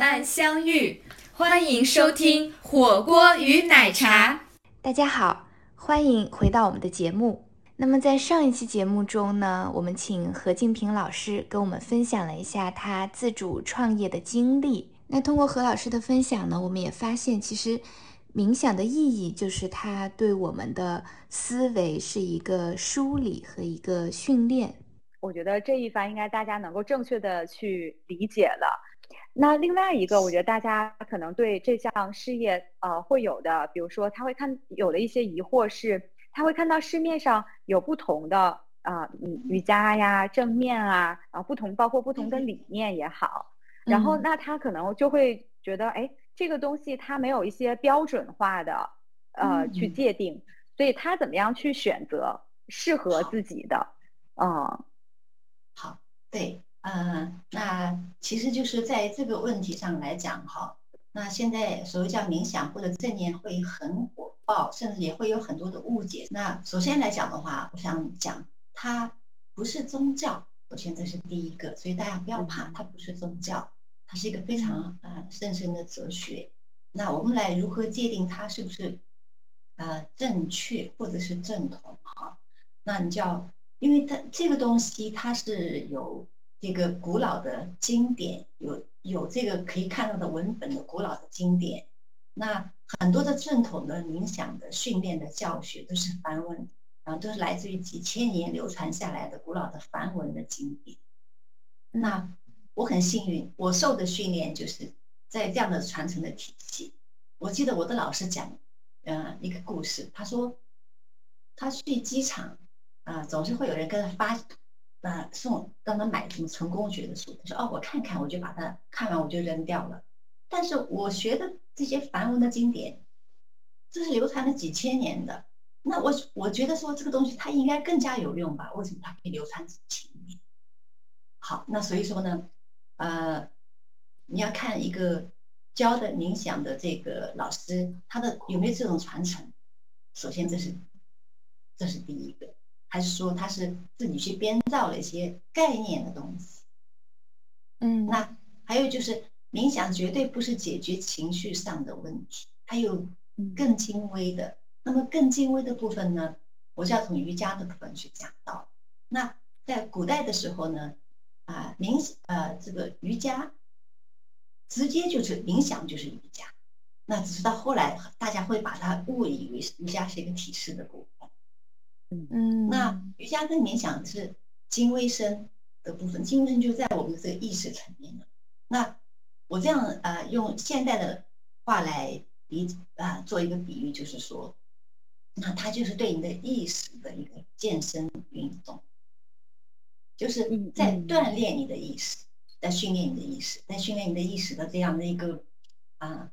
慢相遇。欢迎收听火锅与奶茶。大家好，欢迎回到我们的节目。那么在上一期节目中呢，我们请何静平老师跟我们分享了一下他自主创业的经历。那通过何老师的分享呢，我们也发现，其实冥想的意义就是它对我们的思维是一个梳理和一个训练。我觉得这一番应该大家能够正确的去理解了。那另外一个，我觉得大家可能对这项事业呃会有的，比如说他会看有的一些疑惑是，他会看到市面上有不同的啊嗯瑜伽呀正面啊，然后不同包括不同的理念也好，然后那他可能就会觉得哎这个东西它没有一些标准化的呃去界定，所以他怎么样去选择适合自己的嗯。好，对，嗯，那其实就是在这个问题上来讲哈，那现在所谓叫冥想或者正念会很火爆，甚至也会有很多的误解。那首先来讲的话，我想讲它不是宗教，首先这是第一个，所以大家不要怕，它不是宗教，它是一个非常呃深深的哲学。那我们来如何界定它是不是呃正确或者是正统？哈，那你就要。因为它这个东西，它是有这个古老的经典，有有这个可以看到的文本的古老的经典。那很多的正统的冥想的训练的教学都是梵文，然后都是来自于几千年流传下来的古老的梵文的经典。那我很幸运，我受的训练就是在这样的传承的体系。我记得我的老师讲，呃，一个故事，他说他去机场。啊，总是会有人跟他发，那送让他买什么成功学的书。他说：“哦，我看看，我就把它看完，我就扔掉了。”但是我学的这些梵文的经典，这是流传了几千年的。那我我觉得说这个东西它应该更加有用吧？为什么它可以流传几千年？好，那所以说呢，呃，你要看一个教的冥想的这个老师，他的有没有这种传承？首先，这是这是第一个。还是说他是自己去编造了一些概念的东西？嗯，那还有就是冥想绝对不是解决情绪上的问题，它有更精微的。那么更精微的部分呢，我就要从瑜伽的部分去讲到。那在古代的时候呢，啊冥呃这个瑜伽直接就是冥想就是瑜伽，那只是到后来大家会把它误以为瑜伽是一个体式的部分。嗯，那瑜伽跟冥想是精微声的部分，精微声就在我们的这个意识层面了。那我这样呃用现代的话来比啊做一个比喻，就是说，那它就是对你的意识的一个健身运动，就是在锻炼你的意识，在训练你的意识，在训练你的意识的这样的一个啊。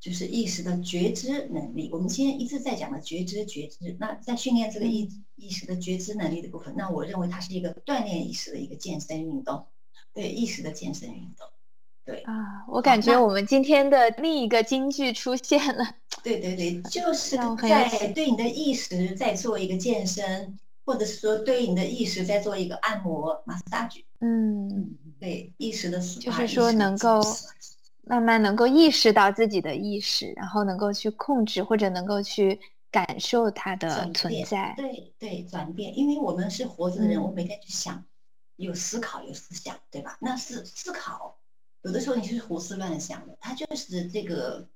就是意识的觉知能力，我们今天一直在讲的觉知觉知。那在训练这个意意识的觉知能力的部分，那我认为它是一个锻炼意识的一个健身运动，对意识的健身运动。对啊，我感觉我们今天的另一个金句出现了。对对对，就是在对你的意识在做一个健身，或者是说对你的意识在做一个按摩、massage。嗯，对意识的，就是说能够。慢慢能够意识到自己的意识，然后能够去控制或者能够去感受它的存在。对对，转变，因为我们是活着的人，我每天去想，有思考，有思想，对吧？那是思考，有的时候你是胡思乱想的，它就是这个。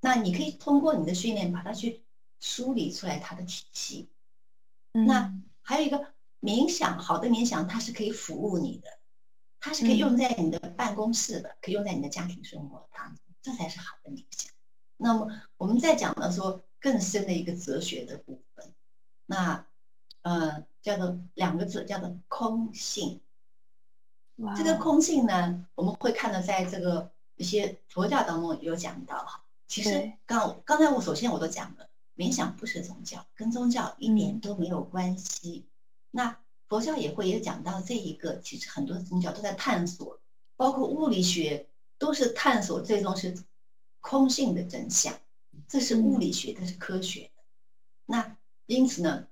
那你可以通过你的训练把它去梳理出来它的体系。那还有一个冥想，好的冥想它是可以服务你的。它是可以用在你的办公室的，可以用在你的家庭生活当中，这才是好的冥想。那么我们再讲到说更深的一个哲学的部分，那呃叫做两个字，叫做空性。这个空性呢，我们会看到在这个一些佛教当中有讲到哈。其实刚刚才我首先我都讲了，冥想不是宗教，跟宗教一点都没有关系。那佛教也会也讲到这一个，其实很多宗教都在探索，包括物理学都是探索最终是空性的真相，这是物理学，这是科学的。那因此呢，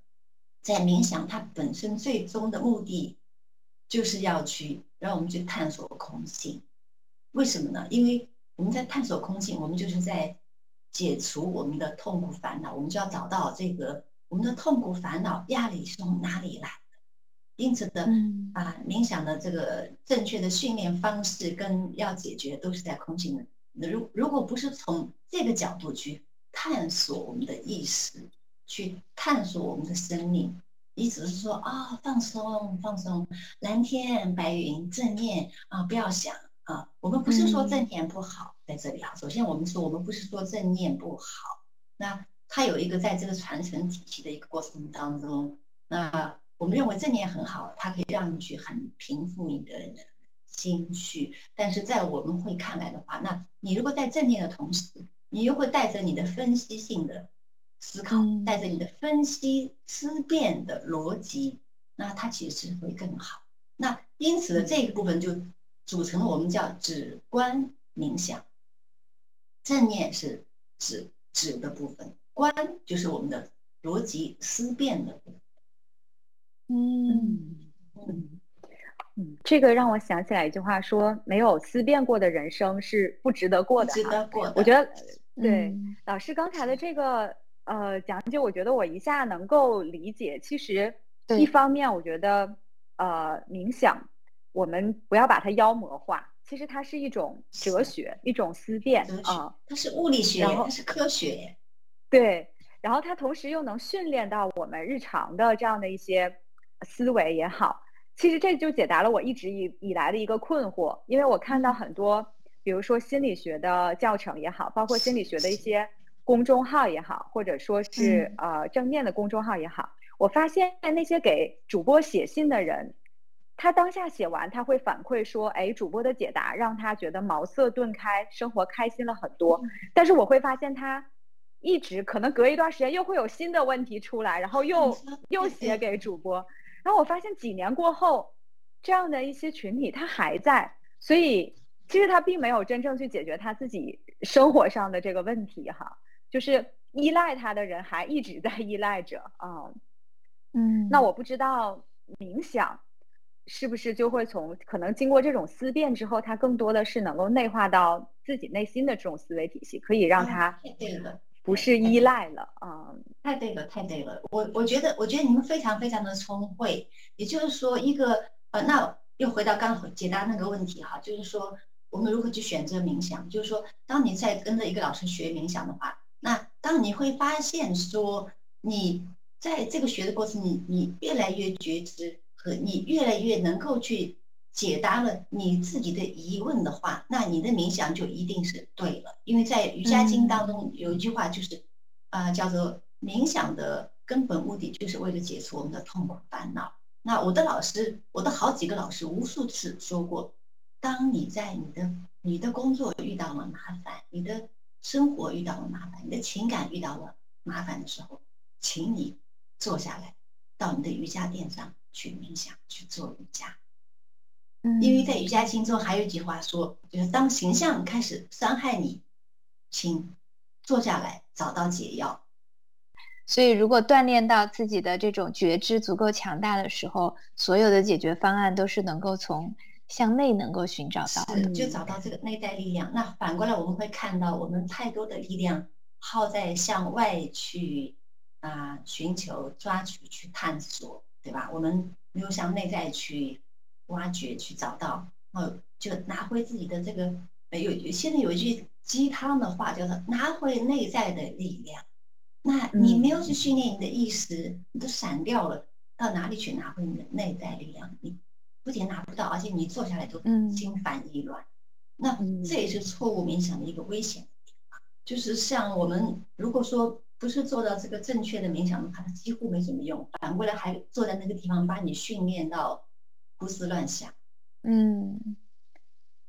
在冥想它本身最终的目的，就是要去让我们去探索空性。为什么呢？因为我们在探索空性，我们就是在解除我们的痛苦烦恼，我们就要找到这个我们的痛苦烦恼压力是从哪里来的。因此的啊，冥想的这个正确的训练方式跟要解决都是在空性的。如如果不是从这个角度去探索我们的意识，去探索我们的生命，你只是说啊放松放松，蓝天白云正念啊不要想啊，我们不是说正念不好，在这里啊，首先我们说我们不是说正念不好，那它有一个在这个传承体系的一个过程当中，那我们认为正念很好，它可以让你去很平复你的。心绪，但是在我们会看来的话，那你如果在正念的同时，你又会带着你的分析性的思考，带着你的分析思辨的逻辑，那它其实会更好。那因此的这一部分就组成了我们叫止观冥想。正念是止止的部分，观就是我们的逻辑思辨的部分。嗯嗯。嗯，这个让我想起来一句话，说没有思辨过的人生是不值得过的。值得过。我觉得，对老师刚才的这个呃讲解，我觉得我一下能够理解。其实，一方面我觉得呃冥想，我们不要把它妖魔化，其实它是一种哲学，一种思辨啊。它是物理学，它是科学。对，然后它同时又能训练到我们日常的这样的一些思维也好。其实这就解答了我一直以以来的一个困惑，因为我看到很多，比如说心理学的教程也好，包括心理学的一些公众号也好，或者说是呃正面的公众号也好，我发现那些给主播写信的人，他当下写完他会反馈说，哎，主播的解答让他觉得茅塞顿开，生活开心了很多。但是我会发现他一直可能隔一段时间又会有新的问题出来，然后又又写给主播。然后我发现几年过后，这样的一些群体他还在，所以其实他并没有真正去解决他自己生活上的这个问题哈，就是依赖他的人还一直在依赖着啊，嗯，那我不知道冥想是不是就会从可能经过这种思辨之后，他更多的是能够内化到自己内心的这种思维体系，可以让他。不是依赖了啊，太对了，太对了。我我觉得，我觉得你们非常非常的聪慧。也就是说，一个呃，那又回到刚刚解答那个问题哈，就是说我们如何去选择冥想？就是说，当你在跟着一个老师学冥想的话，那当你会发现说，你在这个学的过程，你你越来越觉知和你越来越能够去。解答了你自己的疑问的话，那你的冥想就一定是对了。因为在瑜伽经当中有一句话，就是，啊，叫做冥想的根本目的就是为了解除我们的痛苦烦恼。那我的老师，我的好几个老师无数次说过，当你在你的你的工作遇到了麻烦，你的生活遇到了麻烦，你的情感遇到了麻烦的时候，请你坐下来，到你的瑜伽垫上去冥想，去做瑜伽。因为在瑜伽经中还有一句话说，就是当形象开始伤害你，请坐下来找到解药。所以，如果锻炼到自己的这种觉知足够强大的时候，所有的解决方案都是能够从向内能够寻找到的，就找到这个内在力量。那反过来，我们会看到我们太多的力量耗在向外去啊寻求、抓取、去探索，对吧？我们没有向内在去。挖掘去找到，哦，就拿回自己的这个，有现在有一句鸡汤的话叫做“拿回内在的力量”。那你没有去训练你的意识，你都散掉了，到哪里去拿回你的内在力量？你不仅拿不到，而且你坐下来都心烦意乱。那这也是错误冥想的一个危险的地方。就是像我们如果说不是做到这个正确的冥想的话，它几乎没什么用。反过来还坐在那个地方把你训练到。胡思乱想，嗯，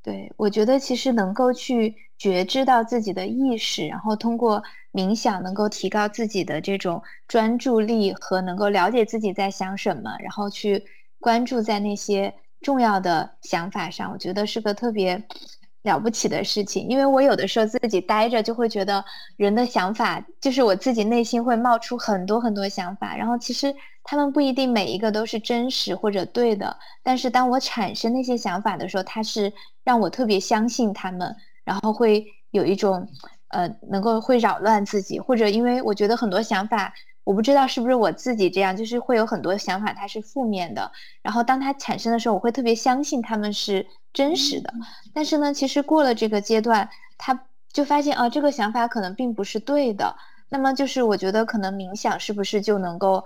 对，我觉得其实能够去觉知到自己的意识，然后通过冥想能够提高自己的这种专注力和能够了解自己在想什么，然后去关注在那些重要的想法上，我觉得是个特别了不起的事情，因为我有的时候自己待着就会觉得人的想法，就是我自己内心会冒出很多很多想法，然后其实他们不一定每一个都是真实或者对的，但是当我产生那些想法的时候，它是让我特别相信他们，然后会有一种呃能够会扰乱自己，或者因为我觉得很多想法。我不知道是不是我自己这样，就是会有很多想法，它是负面的。然后当它产生的时候，我会特别相信他们是真实的。但是呢，其实过了这个阶段，他就发现啊，这个想法可能并不是对的。那么就是我觉得可能冥想是不是就能够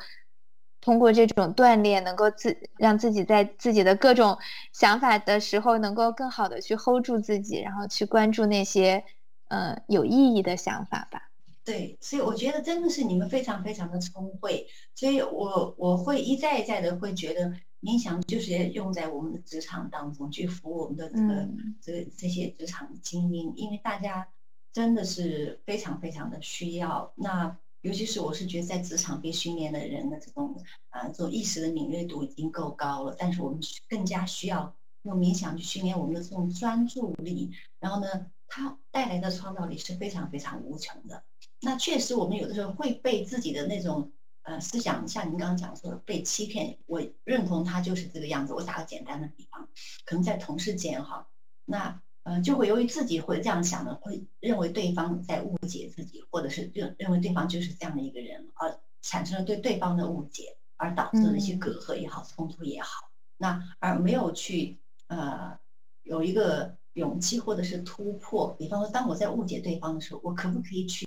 通过这种锻炼，能够自让自己在自己的各种想法的时候，能够更好的去 hold 住自己，然后去关注那些呃有意义的想法吧。对，所以我觉得真的是你们非常非常的聪慧，所以我我会一再一再的会觉得冥想就是用在我们的职场当中去服务我们的这个这这些职场精英，因为大家真的是非常非常的需要。那尤其是我是觉得在职场被训练的人的这种啊这种意识的敏锐度已经够高了，但是我们更加需要用冥想去训练我们的这种专注力，然后呢，它带来的创造力是非常非常无穷的。那确实，我们有的时候会被自己的那种呃思想，像您刚刚讲说被欺骗。我认同他就是这个样子。我打个简单的比方，可能在同事间哈，那呃就会由于自己会这样想的，会认为对方在误解自己，或者是认认为对方就是这样的一个人，而产生了对对方的误解，而导致了一些隔阂也好，冲突也好，那而没有去呃有一个勇气或者是突破。比方说，当我在误解对方的时候，我可不可以去？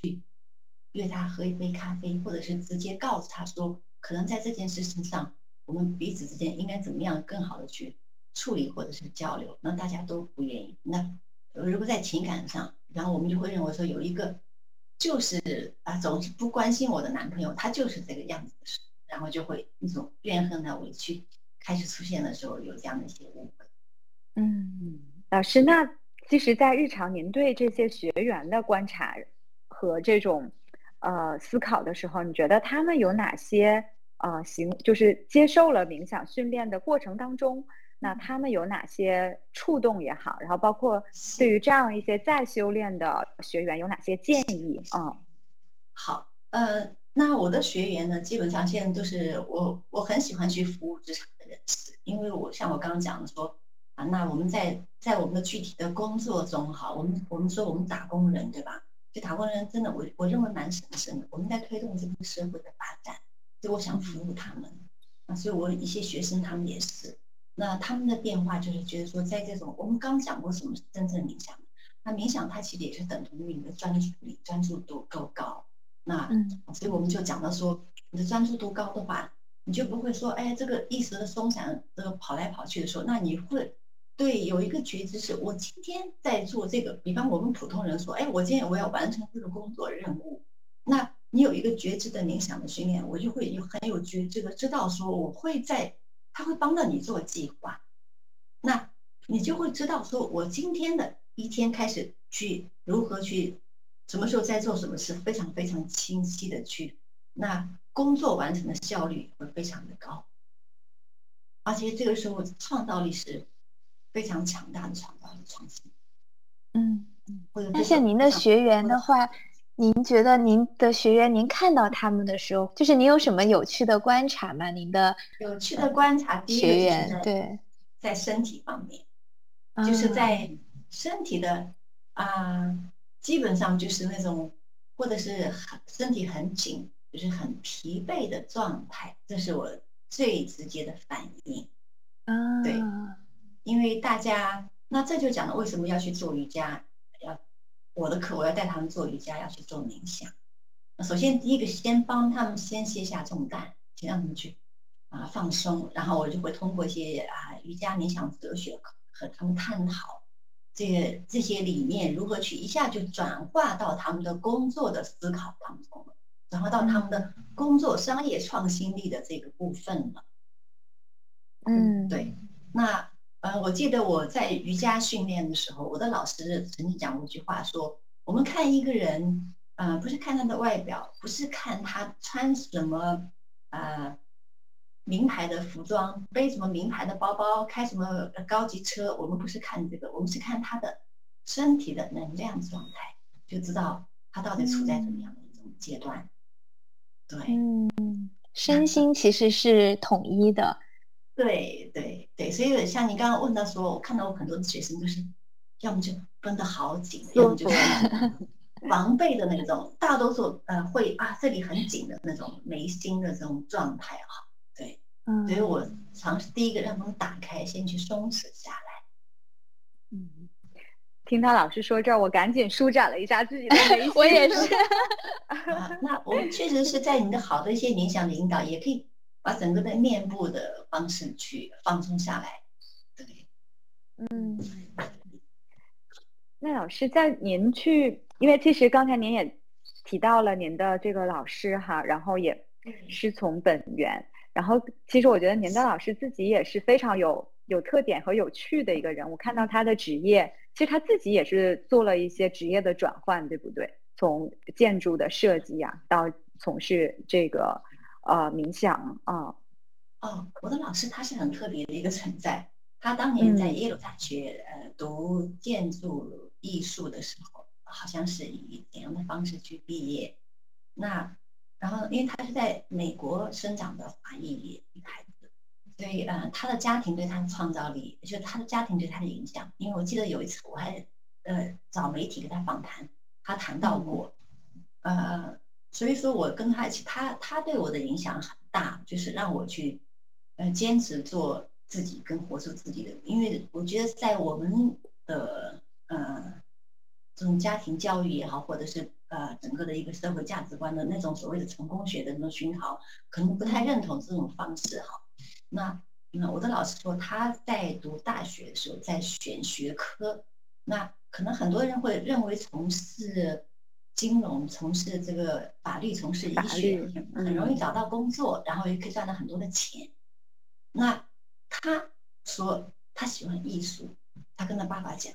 约他喝一杯咖啡，或者是直接告诉他说，可能在这件事情上，我们彼此之间应该怎么样更好的去处理或者是交流。那大家都不愿意。那如果在情感上，然后我们就会认为说，有一个就是啊，总是不关心我的男朋友，他就是这个样子的时候，然后就会那种怨恨的、委屈开始出现的时候，有这样的一些误会。嗯，老师，那其实，在日常您对这些学员的观察和这种。呃，思考的时候，你觉得他们有哪些呃行，就是接受了冥想训练的过程当中，那他们有哪些触动也好，然后包括对于这样一些在修炼的学员有哪些建议嗯？好，呃，那我的学员呢，基本上现在都是我我很喜欢去服务职场的人士，因为我像我刚刚讲的说啊，那我们在在我们的具体的工作中哈，我们我们说我们打工人对吧？就打工人真的，我我认为蛮神圣的。我们在推动这个社会的发展，所以我想服务他们。啊，所以我一些学生他们也是。那他们的变化就是觉得说，在这种我们刚讲过什么是真正冥想，那冥想它其实也是等同于你的专注力、专注度够高。那嗯所以我们就讲到说，你的专注度高的话，你就不会说，哎，这个一时的松散，这个跑来跑去的时候，那你会。对，有一个觉知是，我今天在做这个。比方我们普通人说，哎，我今天我要完成这个工作任务。那你有一个觉知的冥想的训练，我就会有很有觉知的知道说，我会在，他会帮到你做计划。那你就会知道说，我今天的一天开始去如何去，什么时候在做什么事，非常非常清晰的去，那工作完成的效率会非常的高，而且这个时候创造力是。非常强大的创造和创新。嗯，那像您的学员的话，您觉得您的学员，您看到他们的时候，就是您有什么有趣的观察吗？您的有趣的观察，学员对，在身体方面，就是在身体的啊，基本上就是那种，或者是很身体很紧，就是很疲惫的状态，这是我最直接的反应。啊，对。因为大家，那这就讲了为什么要去做瑜伽，要我的课我要带他们做瑜伽，要去做冥想。那首先第一个先帮他们先卸下重担，先让他们去啊放松，然后我就会通过一些啊瑜伽冥想哲学和他们探讨这个这些理念如何去一下就转化到他们的工作的思考当中了，转化到他们的工作商业创新力的这个部分了。嗯，对，那。呃，我记得我在瑜伽训练的时候，我的老师曾经讲过一句话，说我们看一个人，呃，不是看他的外表，不是看他穿什么，呃，名牌的服装，背什么名牌的包包，开什么高级车，我们不是看这个，我们是看他的身体的能量状态，就知道他到底处在怎么样的一种阶段。对，嗯，身心其实是统一的。对对对，所以像你刚刚问到说，我看到我很多的学生都是，要么就绷得好紧，要么就是 防备的那种，大多数呃会啊这里很紧的那种眉心的这种状态哈。对，嗯，所以我尝试第一个让他们打开，先去松弛下来。嗯，听他老师说这儿，我赶紧舒展了一下自己的眉心。我也是。啊，那我们确实是在你的好的一些冥想的引导，也可以把整个的面部的方式去放松下来。对，嗯。那老师在您去，因为其实刚才您也提到了您的这个老师哈，然后也师从本源，然后其实我觉得您的老师自己也是非常有有特点和有趣的一个人。我看到他的职业，其实他自己也是做了一些职业的转换，对不对？从建筑的设计呀，到从事这个呃冥想啊。哦，我的老师他是很特别的一个存在。他当年在耶鲁大学呃读建筑艺术的时候，好像是以怎样的方式去毕业？那然后因为他是在美国生长的华裔女孩子，所以呃他的家庭对他的创造力，就是他的家庭对他的影响。因为我记得有一次我还呃找媒体给他访谈。他谈到过，呃，所以说我跟他一起，他他对我的影响很大，就是让我去，呃，坚持做自己跟活出自己的。因为我觉得在我们的呃这种家庭教育也好，或者是呃整个的一个社会价值观的那种所谓的成功学的那种熏陶，可能不太认同这种方式哈。那那我的老师说他在读大学的时候在选学科，那。可能很多人会认为从事金融、从事这个法律、从事医学很容易找到工作，然后也可以赚到很多的钱。那他说他喜欢艺术，他跟他爸爸讲，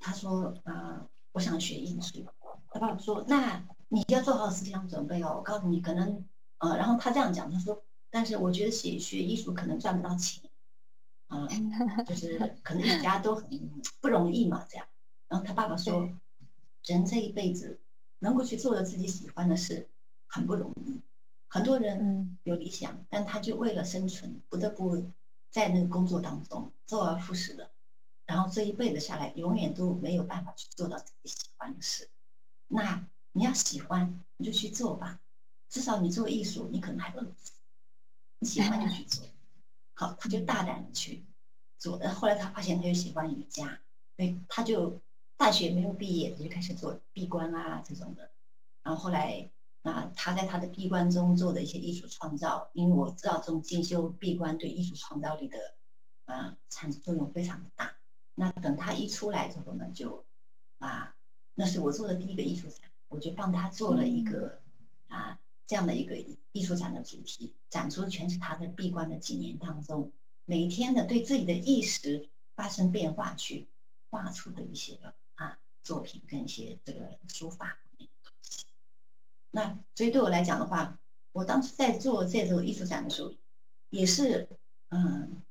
他说啊，我想学艺术。他爸爸说，那你要做好思想准备哦。我告诉你，可能呃，然后他这样讲，他说，但是我觉得学学艺术可能赚不到钱，啊，就是 可能大家都很不容易嘛，这样。然后他爸爸说：“人这一辈子能够去做了自己喜欢的事很不容易。很多人有理想，但他就为了生存，不得不在那个工作当中周而复始的。然后这一辈子下来，永远都没有办法去做到自己喜欢的事。那你要喜欢，你就去做吧。至少你做艺术，你可能还不死。你喜欢就去做。好，他就大胆的去做。然后后来他发现，他又喜欢瑜伽，所以他就。”大学没有毕业，他就开始做闭关啊这种的，然后后来啊，他在他的闭关中做的一些艺术创造，因为我知道这种进修闭关对艺术创造力的啊产生作用非常的大。那等他一出来之后呢，就啊，那是我做的第一个艺术展，我就帮他做了一个啊这样的一个艺术展的主题，展出的全是他在闭关的几年当中，每一天的对自己的意识发生变化去画出的一些。啊作品跟一些这个书法那所以对我来讲的话，我当时在做这个艺术展的时候，也是嗯，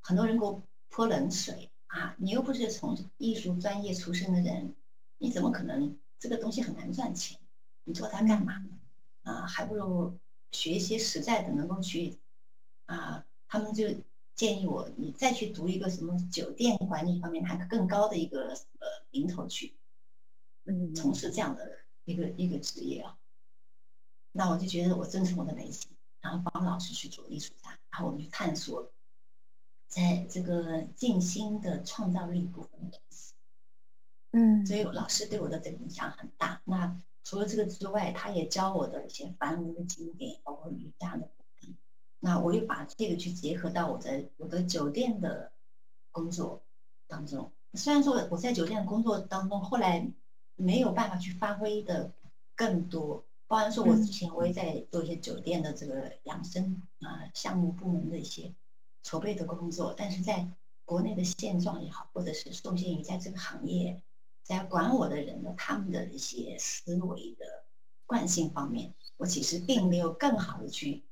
很多人给我泼冷水啊，你又不是从艺术专业出身的人，你怎么可能这个东西很难赚钱？你做它干嘛？啊，还不如学一些实在的，能够去啊，他们就。建议我，你再去读一个什么酒店管理方面还更高的一个呃名头去，嗯，从事这样的一个一个职业啊。那我就觉得我遵从我的内心，然后帮老师去做艺术家，然后我们去探索，在这个静心的创造力部分的东西。嗯，所以老师对我的这个影响很大。那除了这个之外，他也教我的一些梵文的经典，包括瑜伽的。那我又把这个去结合到我在我的酒店的工作当中。虽然说我在酒店的工作当中，后来没有办法去发挥的更多，包含说我之前我也在做一些酒店的这个养生啊项目部门的一些筹备的工作，但是在国内的现状也好，或者是受限于在这个行业在管我的人的他们的一些思维的惯性方面，我其实并没有更好的去。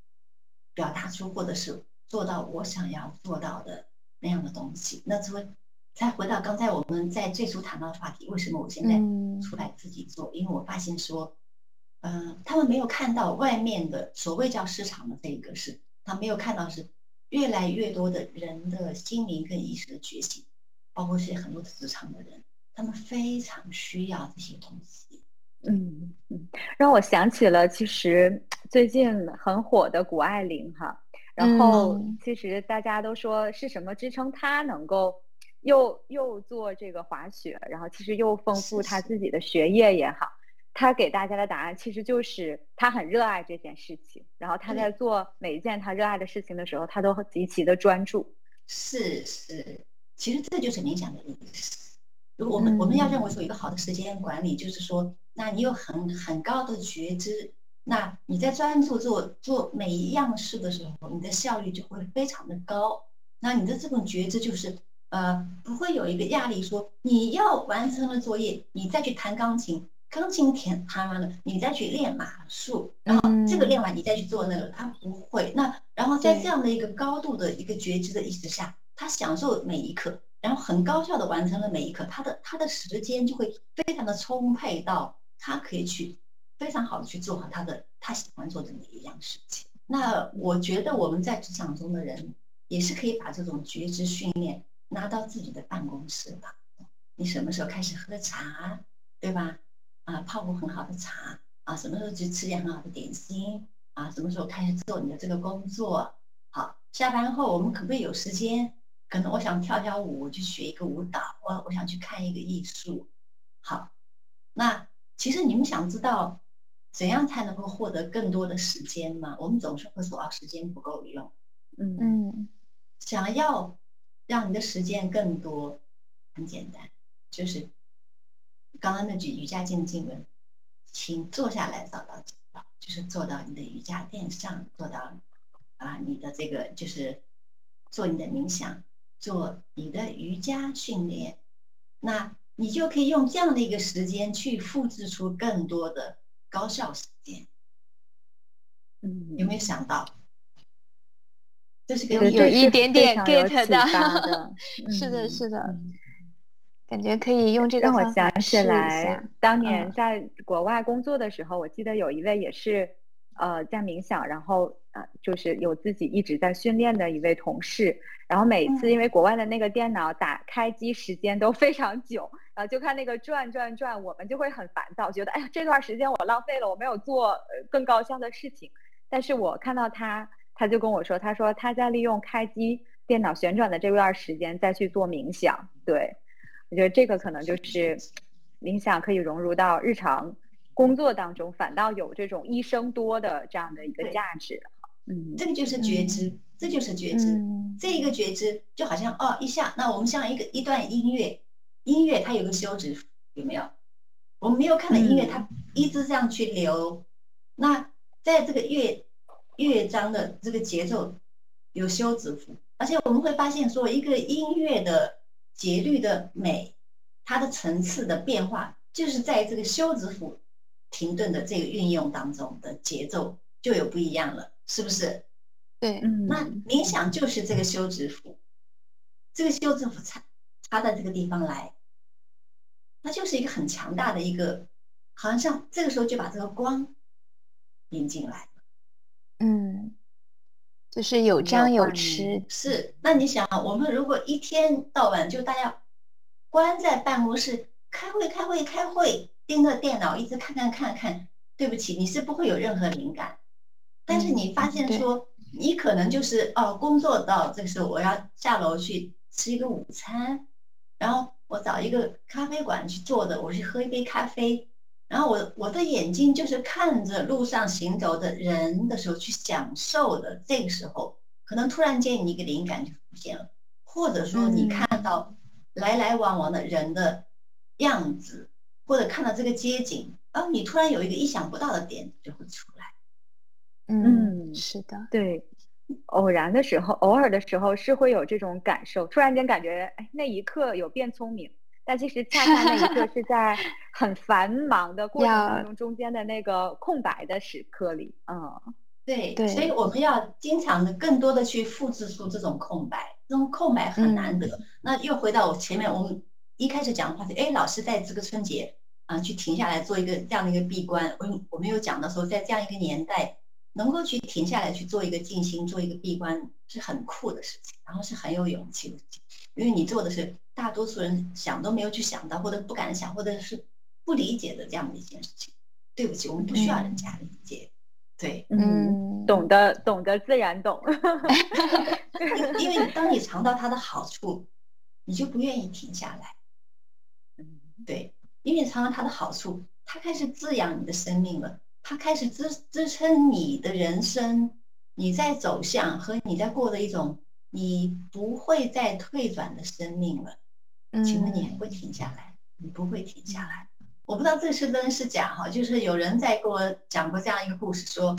表达出或者是做到我想要做到的那样的东西，那就会再回到刚才我们在最初谈到的话题，为什么我现在出来自己做？因为我发现说，嗯，他们没有看到外面的所谓叫市场的这一个是，他没有看到是越来越多的人的心灵跟意识的觉醒，包括是很多职场的人，他们非常需要这些东西。嗯嗯，让我想起了其实最近很火的谷爱凌哈，然后其实大家都说是什么支撑她能够。又又做这个滑雪，然后其实又丰富她自己的学业也好，她给大家的答案其实就是他很热爱这件事情，然后他在做每一件他热爱的事情的时候，他都极其的专注。是是，其实这就是冥想的意思。如果我们我们要认为说一个好的时间管理，就是说，那你有很很高的觉知，那你在专注做做每一样事的时候，你的效率就会非常的高。那你的这种觉知就是。呃，不会有一个压力，说你要完成了作业，你再去弹钢琴，钢琴弹弹完了，你再去练马术，然后这个练完，你再去做那个，他不会。那然后在这样的一个高度的一个觉知的意识下，他享受每一刻，然后很高效的完成了每一刻，他的他的时间就会非常的充沛到他可以去非常好的去做好他的他喜欢做的每一样事情。那我觉得我们在职场中的人也是可以把这种觉知训练。拿到自己的办公室吧。你什么时候开始喝茶，对吧？啊，泡过很好的茶啊，什么时候去吃点很好的点心啊？什么时候开始做你的这个工作？好，下班后我们可不可以有时间？可能我想跳跳舞，去学一个舞蹈，我我想去看一个艺术。好，那其实你们想知道怎样才能够获得更多的时间吗？我们总是会说啊，时间不够用。嗯嗯，想要。让你的时间更多，很简单，就是刚刚那句瑜伽经的经文，请坐下来找到就是坐到你的瑜伽垫上，坐到啊，你的这个就是做你的冥想，做你的瑜伽训练，那你就可以用这样的一个时间去复制出更多的高效时间。嗯，有没有想到？这是有有一点点 get 的，是的，是的，感觉可以用这个让我想起来，当。年在国外工作的时候，我记得有一位也是呃在冥想，然后呃就是有自己一直在训练的一位同事，然后每次因为国外的那个电脑打开机时间都非常久，啊就看那个转转转，我们就会很烦躁，觉得哎呀这段时间我浪费了，我没有做更高效的事情，但是我看到他。他就跟我说：“他说他在利用开机电脑旋转的这段时间再去做冥想。对我觉得这个可能就是冥想可以融入到日常工作当中，反倒有这种一生多的这样的一个价值。嗯，这个就是觉知，这就是觉知。这一个觉知就好像哦，一下，那我们像一个一段音乐，音乐它有个休止符，有没有？我们没有看到音乐它一直这样去流，那在这个乐。”乐章的这个节奏有休止符，而且我们会发现说，一个音乐的节律的美，它的层次的变化，就是在这个休止符停顿的这个运用当中的节奏就有不一样了，是不是？对，嗯那冥想就是这个休止符，这个休止符插插在这个地方来，那就是一个很强大的一个，好像像这个时候就把这个光引进来。嗯，就是有张有弛。是，那你想，我们如果一天到晚就大家关在办公室开会、开会、开会，盯着电脑一直看看看看，对不起，你是不会有任何灵感。但是你发现说，你可能就是哦，工作到这个时候，我要下楼去吃一个午餐，然后我找一个咖啡馆去坐着，我去喝一杯咖啡。然后我我的眼睛就是看着路上行走的人的时候去享受的，这个时候可能突然间你一个灵感就出现了，或者说你看到来来往往的人的样子，或者看到这个街景，然后，你突然有一个意想不到的点就会出来。嗯，是的，对，偶然的时候，偶尔的时候是会有这种感受，突然间感觉哎，那一刻有变聪明。但其实恰恰那一刻是在 很繁忙的过程当中，中间的那个空白的时刻里，嗯对，对所以我们要经常的、更多的去复制出这种空白，这种空白很难得。那又回到我前面，我们一开始讲的话题，哎，老师在这个春节啊，去停下来做一个这样的一个闭关。我我们有讲的时候，在这样一个年代，能够去停下来去做一个静心、做一个闭关，是很酷的事情，然后是很有勇气的事情，因为你做的是大多数人想都没有去想到，或者不敢想，或者是不理解的这样的一件事情。对不起，我们不需要人家理解。对，嗯，懂得懂得自然懂。因因为当你尝到它的好处，你就不愿意停下来。嗯，对，因为尝到它的好处，它开始滋养你的生命了，它开始支支撑你的人生，你在走向和你在过的一种你不会再退转的生命了。请问你还会停下来？你不会停下来。我不知道这是真是假哈，就是有人在给我讲过这样一个故事，说，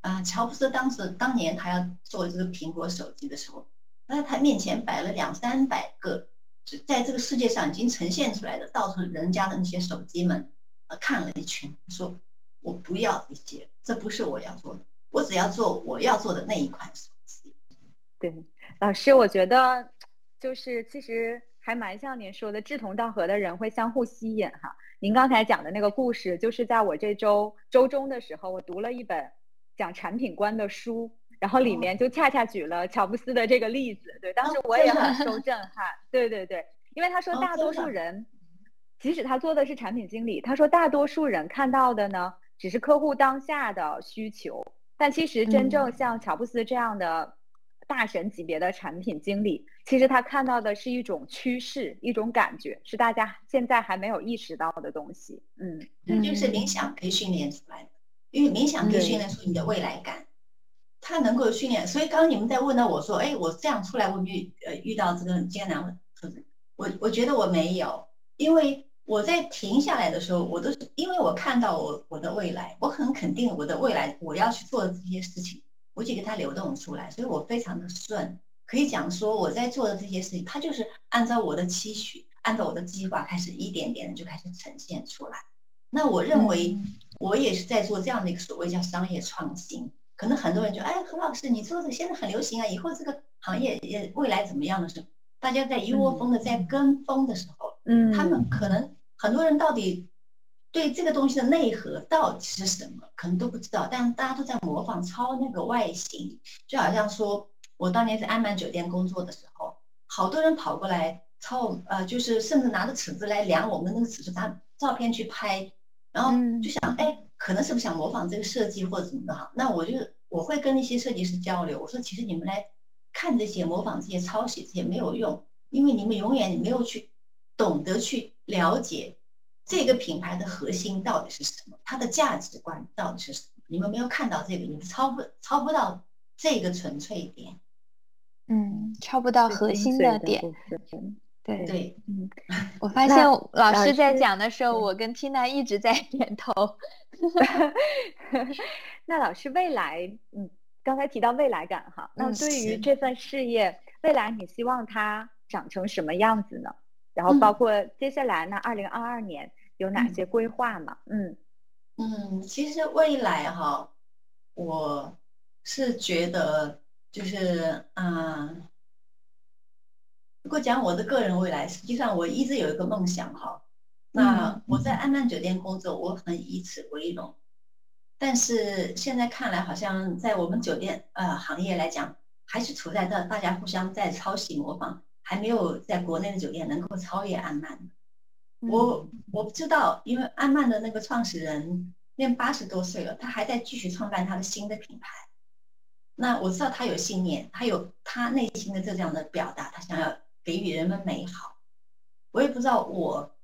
啊，乔布斯当时当年他要做这个苹果手机的时候，那他面前摆了两三百个，在这个世界上已经呈现出来的到处人家的那些手机们，呃，看了一圈，说，我不要这些，这不是我要做的，我只要做我要做的那一款手机。对，老师，我觉得就是其实还蛮像您说的，志同道合的人会相互吸引哈。您刚才讲的那个故事，就是在我这周周中的时候，我读了一本讲产品观的书，然后里面就恰恰举了乔布斯的这个例子。对，当时我也很受震撼。对对对，因为他说大多数人，即使他做的是产品经理，他说大多数人看到的呢，只是客户当下的需求，但其实真正像乔布斯这样的。大神级别的产品经理，其实他看到的是一种趋势，一种感觉，是大家现在还没有意识到的东西。嗯，这就是冥想可以训练出来的，因为冥想可以训练出你的未来感，它能够训练。所以刚刚你们在问到我说，哎，我这样出来，我遇呃遇到这个很艰难，我我觉得我没有，因为我在停下来的时候，我都是因为我看到我我的未来，我很肯定我的未来我要去做的这些事情。我就给它流动出来，所以我非常的顺，可以讲说我在做的这些事情，它就是按照我的期许，按照我的计划开始一点点的就开始呈现出来。那我认为我也是在做这样的一个所谓叫商业创新。可能很多人就哎何老师你做的现在很流行啊，以后这个行业也未来怎么样的时候，大家在一窝蜂的在跟风的时候，嗯，他们可能很多人到底。对这个东西的内核到底是什么，可能都不知道，但大家都在模仿抄那个外形，就好像说我当年在安曼酒店工作的时候，好多人跑过来抄，呃，就是甚至拿着尺子来量我们那个尺寸，拿照片去拍，然后就想，哎，可能是不是想模仿这个设计或者怎么的哈？那我就我会跟一些设计师交流，我说其实你们来看这些模仿这些抄袭这些没有用，因为你们永远没有去懂得去了解。这个品牌的核心到底是什么？它的价值观到底是什么？你们没有看到这个，你们抄不抄不到这个纯粹点，嗯，抄不到核心的点。对对，嗯，我发现老师在讲的时候，我跟 Tina 一直在点头。那老师未来，嗯，刚才提到未来感哈，那对于这份事业，未来你希望它长成什么样子呢？然后包括接下来呢，二零二二年有哪些规划吗？嗯嗯，其实未来哈，我是觉得就是嗯，如果讲我的个人未来，实际上我一直有一个梦想哈。那我在安曼酒店工作，我很以此为荣。但是现在看来，好像在我们酒店呃行业来讲，还是处在这大家互相在抄袭模仿。还没有在国内的酒店能够超越安曼。我我不知道，因为安曼的那个创始人那八十多岁了，他还在继续创办他的新的品牌。那我知道他有信念，他有他内心的这样的表达，他想要给予人们美好。我也不知道我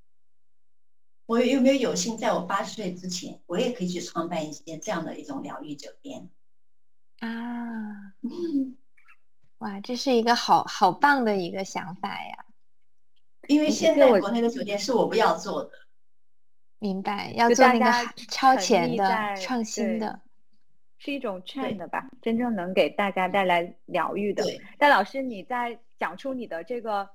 我有没有有幸在我八十岁之前，我也可以去创办一些这样的一种疗愈酒店啊。哇，这是一个好好棒的一个想法呀！因为现在国内的酒店是我不要做的，明白？要做那个超前的、创新的，是一种 trend 吧？真正能给大家带来疗愈的。但老师，你在讲出你的这个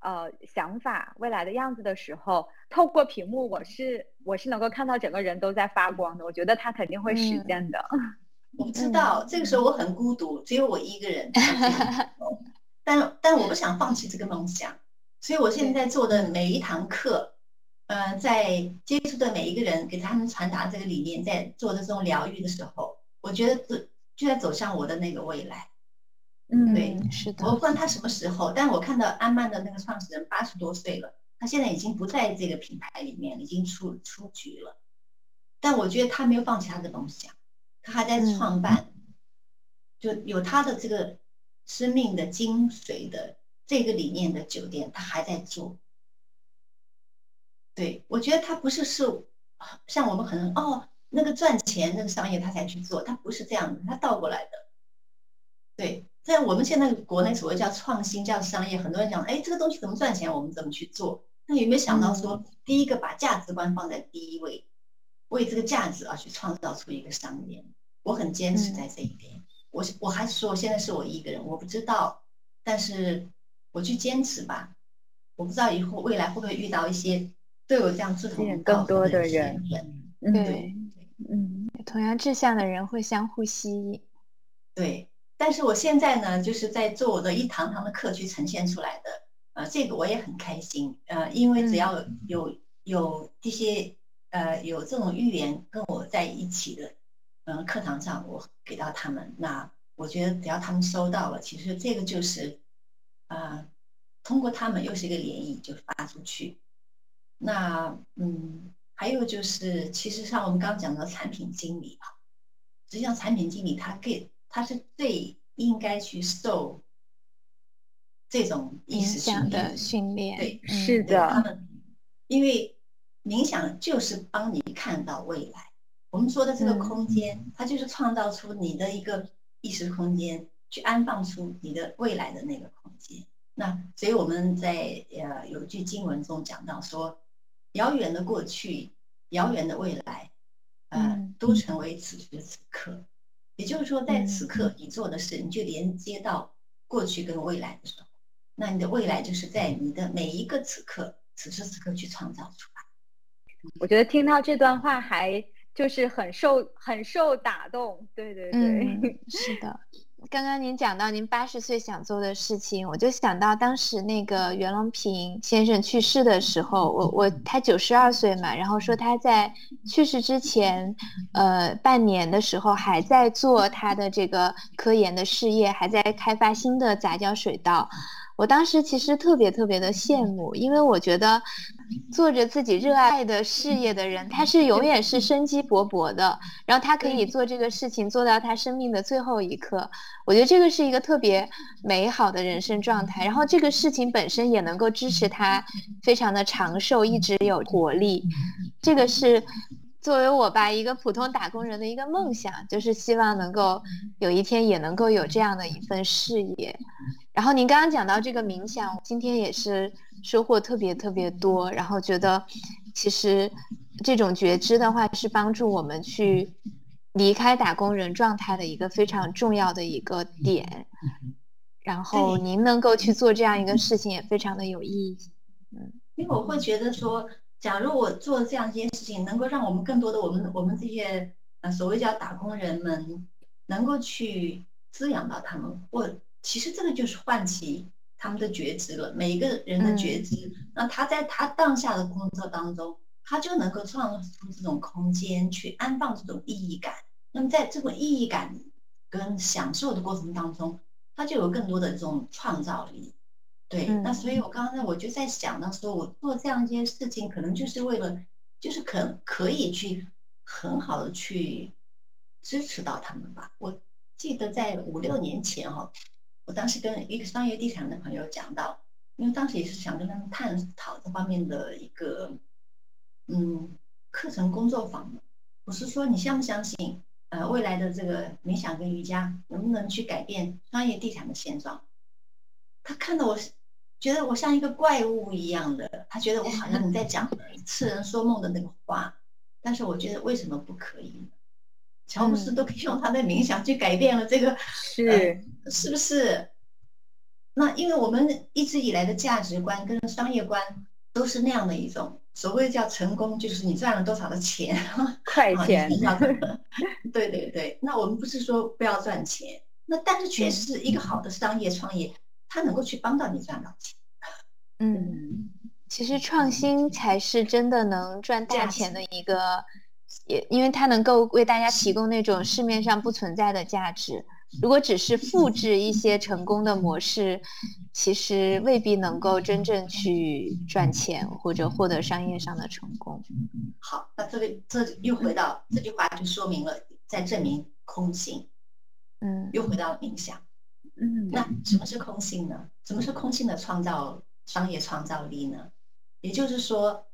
呃想法、未来的样子的时候，透过屏幕，我是我是能够看到整个人都在发光的。我觉得他肯定会实现的。我不知道这个时候我很孤独，只有我一个人。但但我不想放弃这个梦想，所以我现在做的每一堂课，嗯，在接触的每一个人，给他们传达这个理念，在做的这种疗愈的时候，我觉得就就在走向我的那个未来。嗯，对，是的。我不管他什么时候，但我看到安曼的那个创始人八十多岁了，他现在已经不在这个品牌里面，已经出出局了。但我觉得他没有放弃他的梦想，他还在创办，就有他的这个生命的精髓的这个理念的酒店，他还在做。对我觉得他不是是像我们可能哦那个赚钱那个商业他才去做，他不是这样的，他倒过来的。对，在我们现在国内所谓叫创新叫商业，很多人讲哎这个东西怎么赚钱，我们怎么去做？那有没有想到说，第一个把价值观放在第一位？为这个价值而去创造出一个商业，我很坚持在这一点。我我还是说，现在是我一个人，我不知道，但是我去坚持吧。我不知道以后未来会不会遇到一些对我这样志同更多的人。对，嗯，同样志向的人会相互吸引。对，但是我现在呢，就是在做我的一堂堂的课去呈现出来的，呃，这个我也很开心，呃，因为只要有有这些。呃，有这种预言跟我在一起的，嗯，课堂上我给到他们，那我觉得只要他们收到了，其实这个就是，啊，通过他们又是一个涟漪就发出去。那嗯，还有就是，其实像我们刚刚讲的产品经理啊，实际上产品经理他给他是最应该去受这种意识训练的训练，对，是的，他们因为。冥想就是帮你看到未来。我们说的这个空间，它就是创造出你的一个意识空间，去安放出你的未来的那个空间。那所以我们在呃有句经文中讲到说，遥远的过去，遥远的未来，呃，都成为此时此刻。也就是说，在此刻你做的事，你就连接到过去跟未来的时候，那你的未来就是在你的每一个此刻，此时此刻去创造出来。我觉得听到这段话还就是很受很受打动，对对对，是的。刚刚您讲到您八十岁想做的事情，我就想到当时那个袁隆平先生去世的时候，我我他九十二岁嘛，然后说他在去世之前，呃，半年的时候还在做他的这个科研的事业，还在开发新的杂交水稻。我当时其实特别特别的羡慕，因为我觉得做着自己热爱的事业的人，他是永远是生机勃勃的，然后他可以做这个事情做到他生命的最后一刻。我觉得这个是一个特别美好的人生状态，然后这个事情本身也能够支持他非常的长寿，一直有活力。这个是作为我吧一个普通打工人的一个梦想，就是希望能够有一天也能够有这样的一份事业。然后您刚刚讲到这个冥想，今天也是收获特别特别多。然后觉得，其实这种觉知的话，是帮助我们去离开打工人状态的一个非常重要的一个点。然后您能够去做这样一个事情，也非常的有意义。嗯，因为我会觉得说，假如我做这样一件事情，能够让我们更多的我们我们这些呃所谓叫打工人们，能够去滋养到他们我。其实这个就是唤起他们的觉知了，每一个人的觉知。那他在他当下的工作当中，他就能够创造出这种空间，去安放这种意义感。那么在这种意义感跟享受的过程当中，他就有更多的这种创造力。对，那所以我刚才我就在想到说，我做这样一件事情，可能就是为了，就是可可以去很好的去支持到他们吧。我记得在五六年前哈。我当时跟一个商业地产的朋友讲到，因为当时也是想跟他们探讨这方面的一个，嗯，课程工作坊嘛。我是说，你相不相信，呃，未来的这个冥想跟瑜伽能不能去改变商业地产的现状？他看到我，觉得我像一个怪物一样的，他觉得我好像你在讲 痴人说梦的那个话。但是我觉得为什么不可以呢？乔布斯都可以用他的冥想去改变了这个，是是不是？那因为我们一直以来的价值观跟商业观都是那样的一种所谓叫成功，就是你赚了多少的钱，快钱。对对对，那我们不是说不要赚钱，那但是确实是一个好的商业创业，它能够去帮到你赚到钱。嗯，其实创新才是真的能赚大钱的一个，也因为它能够为大家提供那种市面上不存在的价值。如果只是复制一些成功的模式，其实未必能够真正去赚钱或者获得商业上的成功。好，那这个这又回到这句话，就说明了在证明空性。嗯，又回到了冥想。嗯，那什么是空性呢？什么是空性的创造商业创造力呢？也就是说，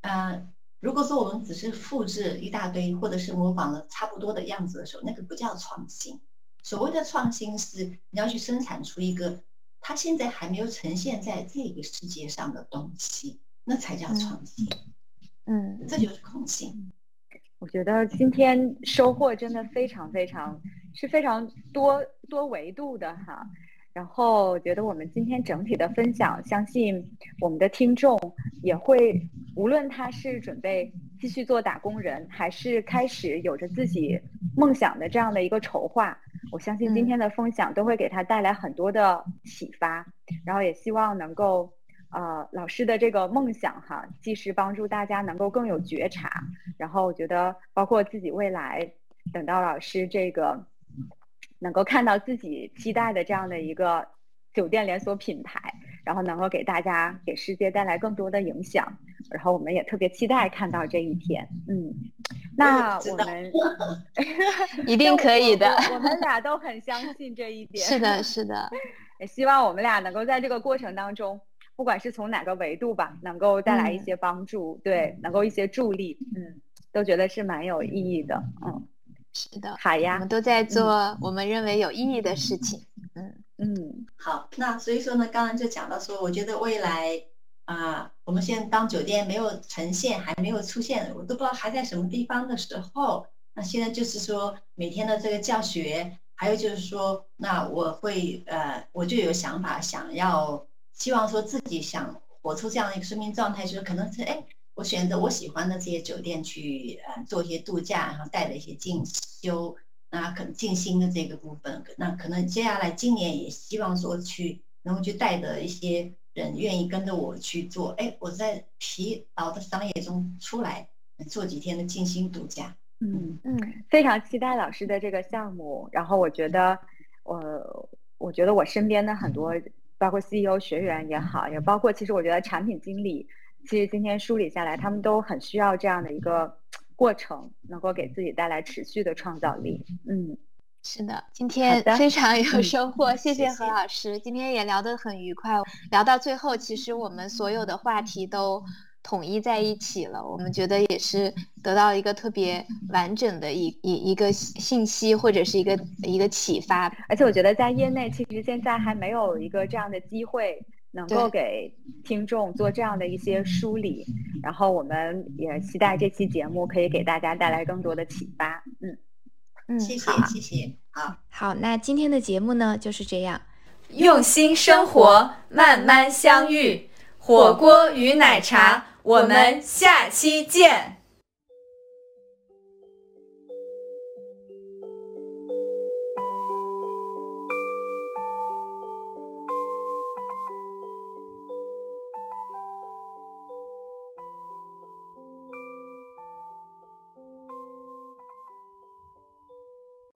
呃，如果说我们只是复制一大堆，或者是模仿了差不多的样子的时候，那个不叫创新。所谓的创新是你要去生产出一个它现在还没有呈现在这个世界上的东西，那才叫创新。嗯，这就是空性。我觉得今天收获真的非常非常是非常多多维度的哈。然后我觉得我们今天整体的分享，相信我们的听众也会，无论他是准备继续做打工人，还是开始有着自己梦想的这样的一个筹划。我相信今天的分享都会给他带来很多的启发，然后也希望能够，呃，老师的这个梦想哈，既是帮助大家能够更有觉察，然后我觉得包括自己未来，等到老师这个能够看到自己期待的这样的一个酒店连锁品牌，然后能够给大家给世界带来更多的影响，然后我们也特别期待看到这一天，嗯。那我们 一定 可以的，我 们俩都很相信这一点。是的，是的，也希望我们俩能够在这个过程当中，不管是从哪个维度吧，能够带来一些帮助，对，能够一些助力，嗯，都觉得是蛮有意义的，嗯，是的，好呀，我们都在做。我们认为有意义的事情，嗯嗯，好，那所以说呢，刚刚就讲到说，我觉得未来。啊，我们现在当酒店没有呈现，还没有出现，我都不知道还在什么地方的时候，那现在就是说每天的这个教学，还有就是说，那我会呃，我就有想法，想要希望说自己想活出这样的一个生命状态，就是可能是哎，我选择我喜欢的这些酒店去呃做一些度假，然后带着一些进修，那可能静心的这个部分，那可能接下来今年也希望说去能够去带着一些。人愿意跟着我去做，哎，我在疲劳的商业中出来做几天的静心度假。嗯嗯，非常期待老师的这个项目。然后我觉得，我我觉得我身边的很多，包括 CEO 学员也好，也包括其实我觉得产品经理，其实今天梳理下来，他们都很需要这样的一个过程，能够给自己带来持续的创造力。嗯。是的，今天非常有收获，谢谢何老师。今天也聊得很愉快，聊到最后，其实我们所有的话题都统一在一起了。我们觉得也是得到一个特别完整的一一一个信息，或者是一个一个启发。而且我觉得在业内，其实现在还没有一个这样的机会，能够给听众做这样的一些梳理。然后我们也期待这期节目可以给大家带来更多的启发。嗯。嗯，谢谢谢谢，好，好，那今天的节目呢就是这样，用心生活，慢慢相遇，火锅与奶茶，我们下期见。